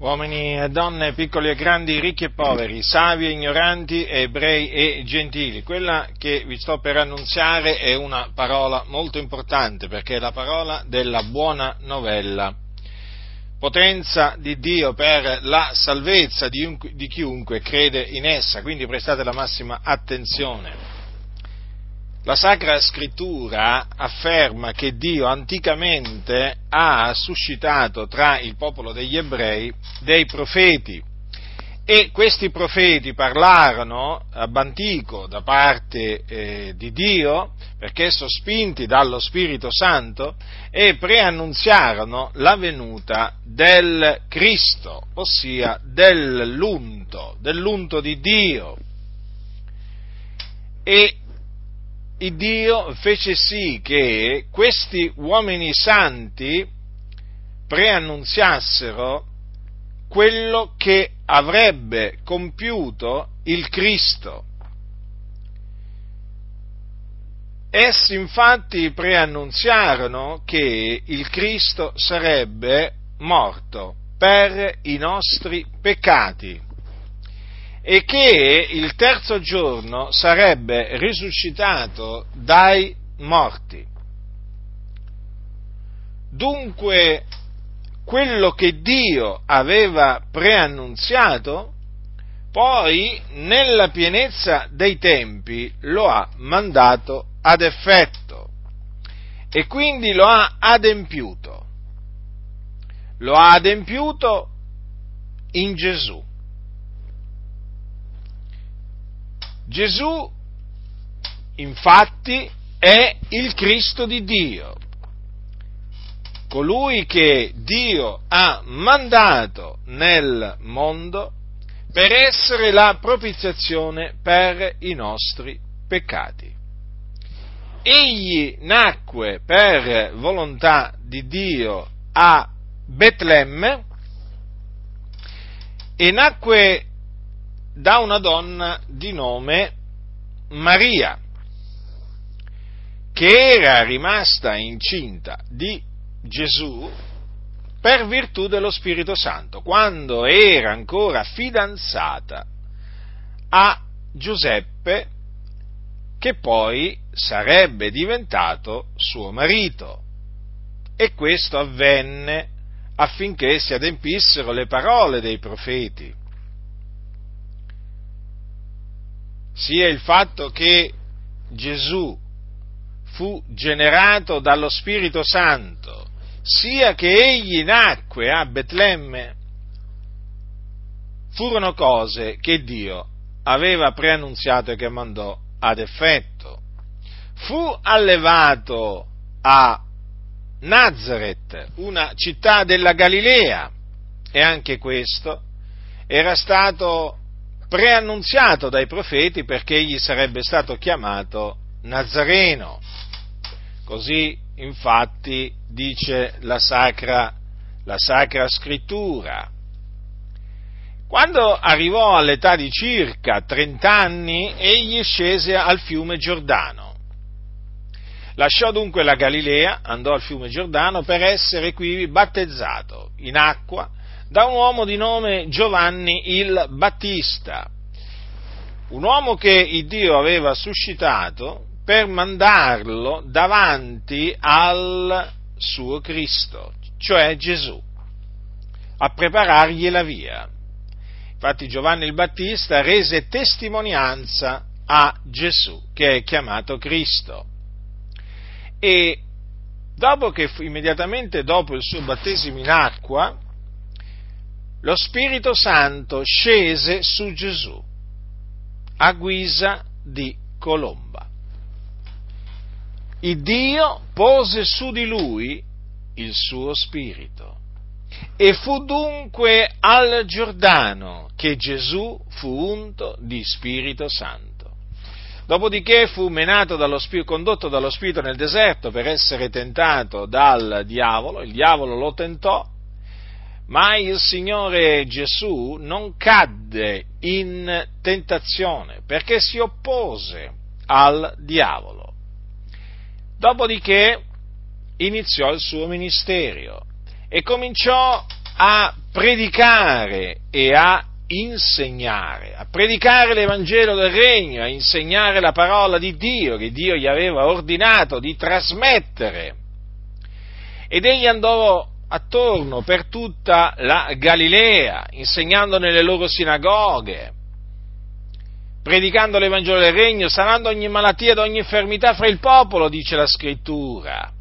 uomini e donne, piccoli e grandi, ricchi e poveri, savi e ignoranti, ebrei e gentili. Quella che vi sto per annunziare è una parola molto importante perché è la parola della buona novella. Potenza di Dio per la salvezza di, chiunque crede in essa, quindi prestate la massima attenzione. La Sacra Scrittura afferma che Dio anticamente ha suscitato tra il popolo degli ebrei dei profeti e questi profeti parlarono ab antico da parte eh, di Dio perché sospinti dallo Spirito Santo e preannunziarono la venuta del Cristo, ossia dell'unto, dell'unto di Dio. E il Dio fece sì che questi uomini santi preannunziassero quello che avrebbe compiuto il Cristo. Essi infatti preannunziarono che il Cristo sarebbe morto per i nostri peccati e che il terzo giorno sarebbe risuscitato dai morti. Dunque, quello che Dio aveva preannunziato, poi nella pienezza dei tempi lo ha mandato ad effetto e quindi lo ha adempiuto. Lo ha adempiuto in Gesù. Gesù, infatti, è il Cristo di Dio, colui che Dio ha mandato nel mondo per essere la propiziazione per i nostri peccati. Egli nacque per volontà di Dio a Betlemme e nacque da una donna di nome Maria, che era rimasta incinta di Gesù per virtù dello Spirito Santo, quando era ancora fidanzata a Giuseppe, che poi sarebbe diventato suo marito. E questo avvenne affinché si adempissero le parole dei profeti sia il fatto che Gesù fu generato dallo Spirito Santo, sia che egli nacque a Betlemme, furono cose che Dio aveva preannunziato e che mandò ad effetto. Fu allevato a Nazareth, una città della Galilea, e anche questo era stato preannunziato dai profeti perché egli sarebbe stato chiamato Nazareno. Così infatti dice la Sacra, la Sacra Scrittura. Quando arrivò all'età di circa 30 anni, egli scese al fiume Giordano. Lasciò dunque la Galilea, andò al fiume Giordano per essere qui battezzato in acqua da un uomo di nome Giovanni il Battista, un uomo che il Dio aveva suscitato per mandarlo davanti al suo Cristo, cioè Gesù, a preparargli la via. Infatti Giovanni il Battista rese testimonianza a Gesù, che è chiamato Cristo. E dopo che, immediatamente dopo il suo battesimo in acqua, lo Spirito Santo scese su Gesù a guisa di colomba. Il Dio pose su di lui il suo spirito e fu dunque al Giordano che Gesù fu unto di Spirito Santo. Dopodiché fu menato dallo condotto dallo Spirito nel deserto per essere tentato dal diavolo, il diavolo lo tentò ma il Signore Gesù non cadde in tentazione perché si oppose al diavolo. Dopodiché iniziò il suo ministero e cominciò a predicare e a insegnare, a predicare l'Evangelo del Regno, a insegnare la parola di Dio che Dio gli aveva ordinato di trasmettere. Ed egli andò attorno per tutta la Galilea, insegnando nelle loro sinagoghe, predicando l'Evangelo del Regno, sanando ogni malattia ed ogni infermità fra il popolo, dice la scrittura.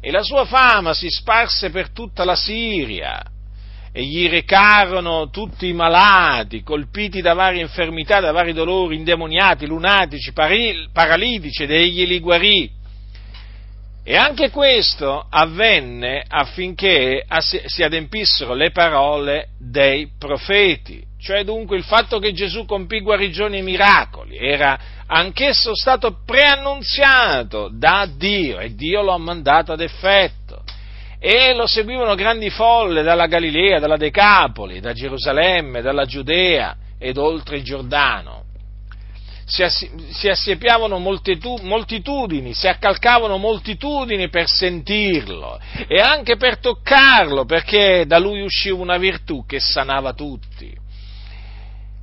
E la sua fama si sparse per tutta la Siria e gli recarono tutti i malati, colpiti da varie infermità, da vari dolori, indemoniati, lunatici, paralitici, ed egli li guarì. E anche questo avvenne affinché si adempissero le parole dei profeti, cioè dunque il fatto che Gesù compì guarigioni e miracoli era anch'esso stato preannunziato da Dio e Dio lo ha mandato ad effetto e lo seguivano grandi folle dalla Galilea, dalla Decapoli, da Gerusalemme, dalla Giudea ed oltre il Giordano. Si, si assiepiavano moltitu- moltitudini, si accalcavano moltitudini per sentirlo e anche per toccarlo, perché da lui usciva una virtù che sanava tutti.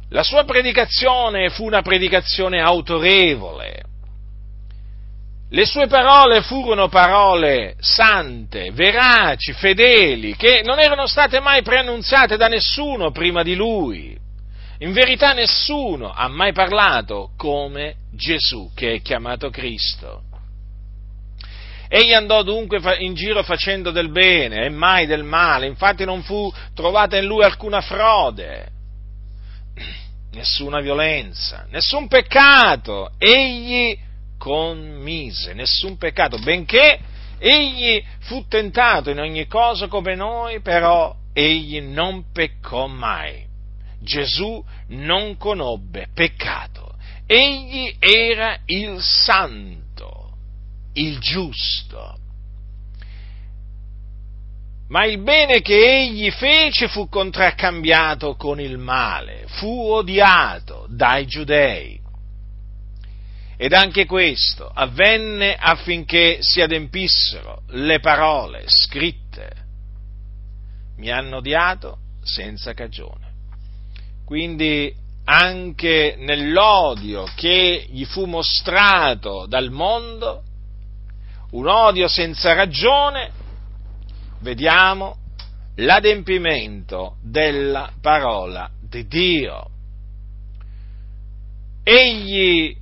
La sua predicazione fu una predicazione autorevole, le sue parole furono parole sante, veraci, fedeli, che non erano state mai preannunziate da nessuno prima di lui. In verità nessuno ha mai parlato come Gesù, che è chiamato Cristo. Egli andò dunque in giro facendo del bene e mai del male, infatti non fu trovata in lui alcuna frode, nessuna violenza, nessun peccato. Egli commise nessun peccato, benché egli fu tentato in ogni cosa come noi, però egli non peccò mai. Gesù non conobbe peccato. Egli era il santo, il giusto. Ma il bene che egli fece fu contraccambiato con il male, fu odiato dai giudei. Ed anche questo avvenne affinché si adempissero le parole scritte. Mi hanno odiato senza cagione. Quindi anche nell'odio che gli fu mostrato dal mondo, un odio senza ragione, vediamo l'adempimento della parola di Dio. Egli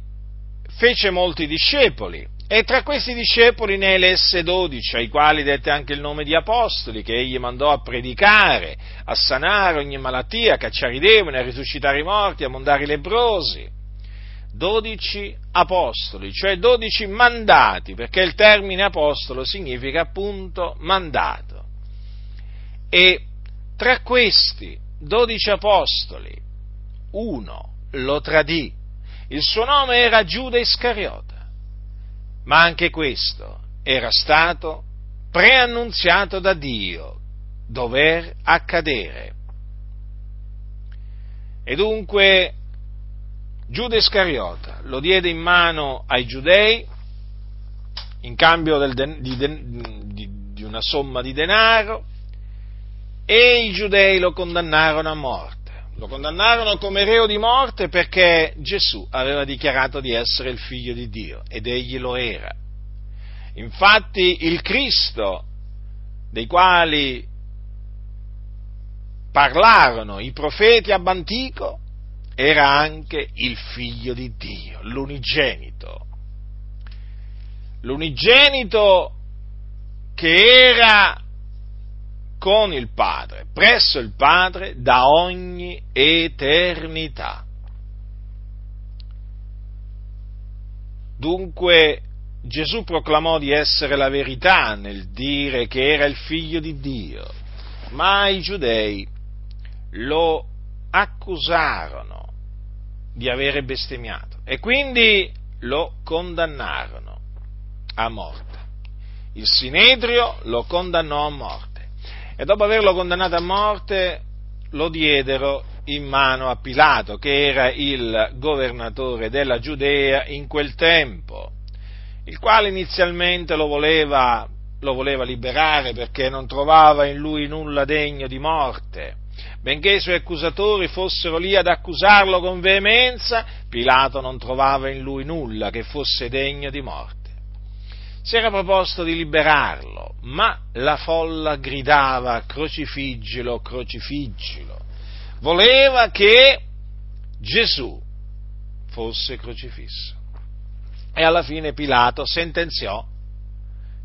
fece molti discepoli e tra questi discepoli ne elesse dodici, ai quali dette anche il nome di apostoli, che egli mandò a predicare, a sanare ogni malattia, a cacciare i demoni, a risuscitare i morti, a mondare i lebrosi. Dodici apostoli, cioè dodici mandati, perché il termine apostolo significa appunto mandato. E tra questi dodici apostoli, uno lo tradì il suo nome era Giuda Iscariota, ma anche questo era stato preannunziato da Dio dover accadere. E dunque Giuda Iscariota lo diede in mano ai giudei in cambio den- di, di, di una somma di denaro e i giudei lo condannarono a morte lo condannarono come reo di morte perché Gesù aveva dichiarato di essere il figlio di Dio ed egli lo era. Infatti il Cristo dei quali parlarono i profeti ab antico era anche il figlio di Dio, l'unigenito. L'unigenito che era con il Padre, presso il Padre da ogni eternità. Dunque Gesù proclamò di essere la verità nel dire che era il figlio di Dio, ma i giudei lo accusarono di avere bestemmiato e quindi lo condannarono a morte. Il Sinedrio lo condannò a morte e dopo averlo condannato a morte lo diedero in mano a Pilato, che era il governatore della Giudea in quel tempo, il quale inizialmente lo voleva, lo voleva liberare perché non trovava in lui nulla degno di morte. Benché i suoi accusatori fossero lì ad accusarlo con veemenza, Pilato non trovava in lui nulla che fosse degno di morte. Si era proposto di liberarlo, ma la folla gridava crocifiggilo, crocifiggilo. Voleva che Gesù fosse crocifisso. E alla fine Pilato sentenziò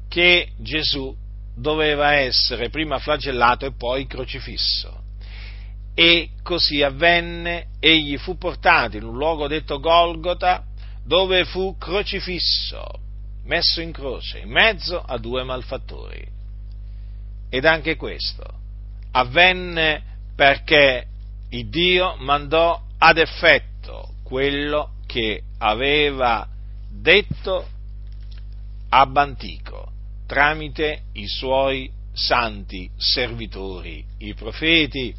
che Gesù doveva essere prima flagellato e poi crocifisso. E così avvenne, egli fu portato in un luogo detto Golgota, dove fu crocifisso, messo in croce, in mezzo a due malfattori. Ed anche questo avvenne perché il Dio mandò ad effetto quello che aveva detto ab antico tramite i suoi santi servitori, i profeti.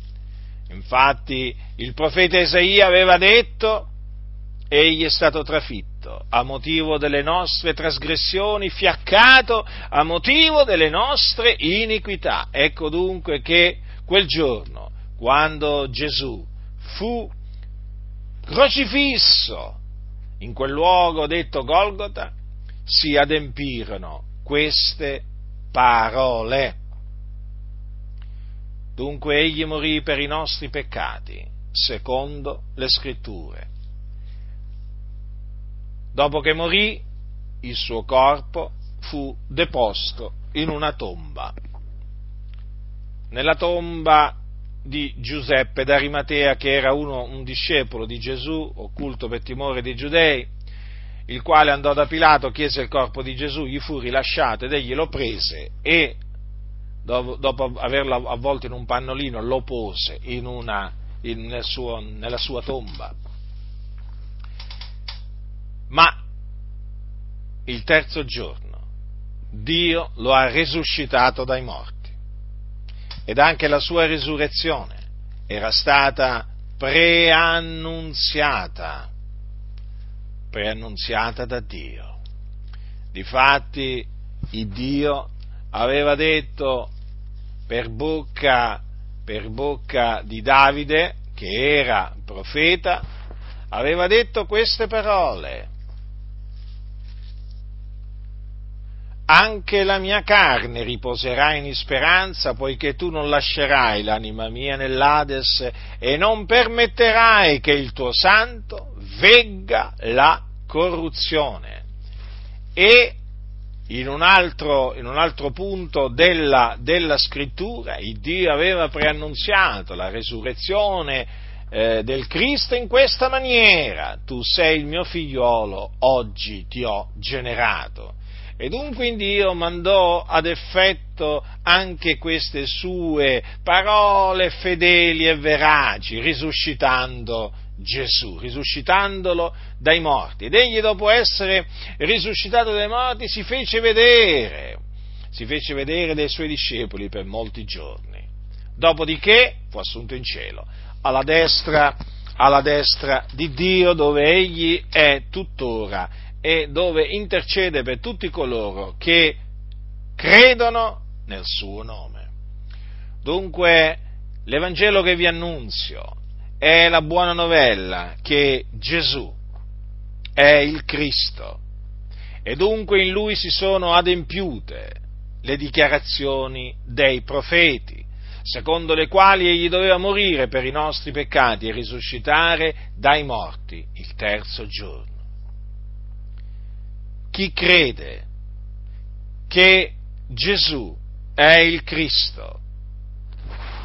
Infatti il profeta Isaia aveva detto, egli è stato trafitto a motivo delle nostre trasgressioni, fiaccato a motivo delle nostre iniquità. Ecco dunque che quel giorno, quando Gesù fu crocifisso in quel luogo detto Golgota, si adempirono queste parole. Dunque egli morì per i nostri peccati, secondo le scritture. Dopo che morì, il suo corpo fu deposto in una tomba. Nella tomba di Giuseppe d'Arimatea, che era uno, un discepolo di Gesù, occulto per timore dei giudei, il quale andò da Pilato, chiese il corpo di Gesù, gli fu rilasciato ed egli lo prese e dopo, averlo avvolto in un pannolino lo pose in una, in, nel suo, nella sua tomba. Ma il terzo giorno Dio lo ha risuscitato dai morti ed anche la sua risurrezione era stata preannunziata preannunziata da Dio. Difatti, il Dio aveva detto per bocca, per bocca di Davide, che era profeta, aveva detto queste parole. Anche la mia carne riposerà in speranza, poiché tu non lascerai l'anima mia nell'Ades e non permetterai che il tuo santo vegga la corruzione. E in un altro, in un altro punto della, della, scrittura, il Dio aveva preannunziato la resurrezione eh, del Cristo in questa maniera, tu sei il mio figliolo, oggi ti ho generato. E dunque Dio mandò ad effetto anche queste sue parole fedeli e veraci, risuscitando Gesù, risuscitandolo dai morti. Ed egli dopo essere risuscitato dai morti si fece vedere, si fece vedere dai suoi discepoli per molti giorni. Dopodiché fu assunto in cielo, alla destra, alla destra di Dio dove egli è tuttora e dove intercede per tutti coloro che credono nel suo nome. Dunque, l'Evangelo che vi annunzio è la buona novella che Gesù è il Cristo e dunque in lui si sono adempiute le dichiarazioni dei profeti, secondo le quali egli doveva morire per i nostri peccati e risuscitare dai morti il terzo giorno. Chi crede che Gesù è il Cristo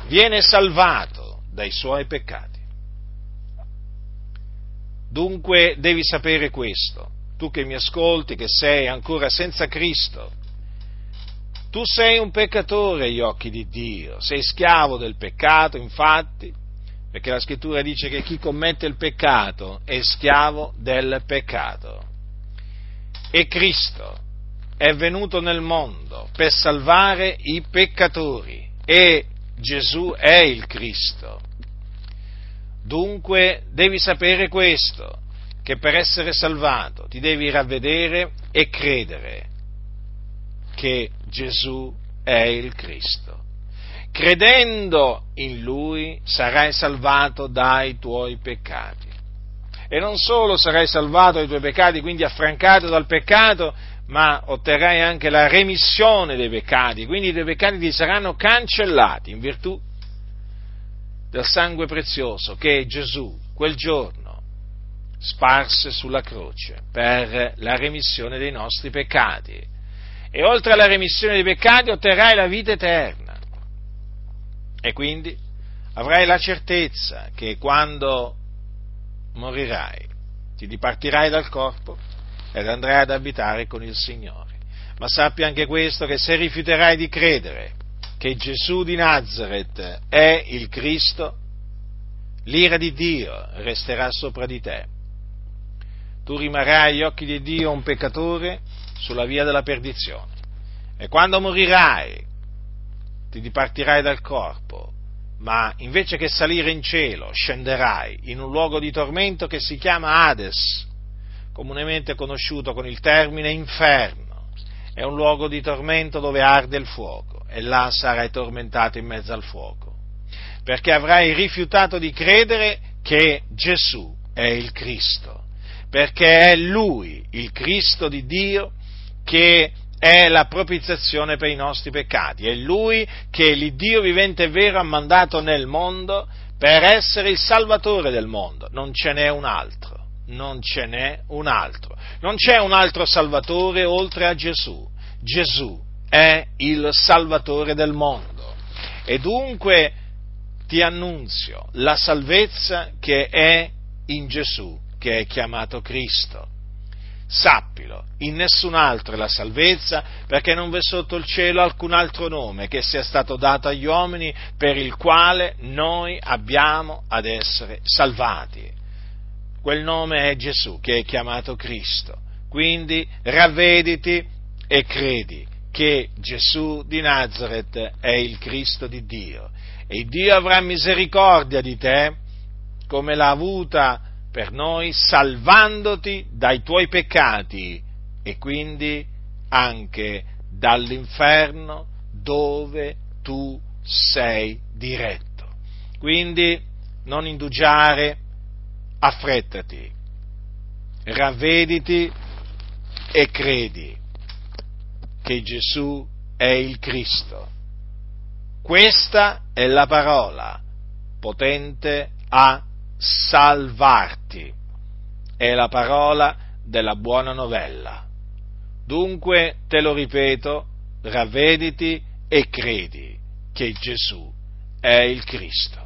viene salvato dai suoi peccati. Dunque devi sapere questo, tu che mi ascolti, che sei ancora senza Cristo. Tu sei un peccatore agli occhi di Dio, sei schiavo del peccato, infatti, perché la scrittura dice che chi commette il peccato è schiavo del peccato. E Cristo è venuto nel mondo per salvare i peccatori e Gesù è il Cristo. Dunque devi sapere questo, che per essere salvato ti devi ravvedere e credere che Gesù è il Cristo. Credendo in Lui sarai salvato dai tuoi peccati. E non solo sarai salvato dai tuoi peccati, quindi affrancato dal peccato, ma otterrai anche la remissione dei peccati, quindi i tuoi peccati ti saranno cancellati in virtù del sangue prezioso che Gesù quel giorno sparse sulla croce per la remissione dei nostri peccati. E oltre alla remissione dei peccati otterrai la vita eterna. E quindi avrai la certezza che quando morirai ti dipartirai dal corpo ed andrai ad abitare con il Signore. Ma sappi anche questo che se rifiuterai di credere che Gesù di Nazareth è il Cristo, l'ira di Dio resterà sopra di te. Tu rimarrai agli occhi di Dio un peccatore sulla via della perdizione. E quando morirai, ti dipartirai dal corpo, ma invece che salire in cielo, scenderai in un luogo di tormento che si chiama Hades, comunemente conosciuto con il termine inferno. È un luogo di tormento dove arde il fuoco e là sarai tormentato in mezzo al fuoco, perché avrai rifiutato di credere che Gesù è il Cristo, perché è Lui, il Cristo di Dio, che è la propiziazione per i nostri peccati, è Lui che l'Iddio vivente e vero ha mandato nel mondo per essere il Salvatore del mondo, non ce n'è un altro non ce n'è un altro. Non c'è un altro Salvatore oltre a Gesù. Gesù è il Salvatore del mondo. E dunque ti annunzio la salvezza che è in Gesù, che è chiamato Cristo. Sappilo, in nessun altro è la salvezza, perché non v'è sotto il cielo alcun altro nome che sia stato dato agli uomini per il quale noi abbiamo ad essere salvati. Quel nome è Gesù, che è chiamato Cristo. Quindi ravvediti e credi che Gesù di Nazareth è il Cristo di Dio. E Dio avrà misericordia di te come l'ha avuta per noi, salvandoti dai tuoi peccati e quindi anche dall'inferno dove tu sei diretto. Quindi non indugiare affrettati, ravvediti e credi che Gesù è il Cristo. Questa è la parola potente a salvarti. È la parola della buona novella. Dunque, te lo ripeto, ravvediti e credi che Gesù è il Cristo.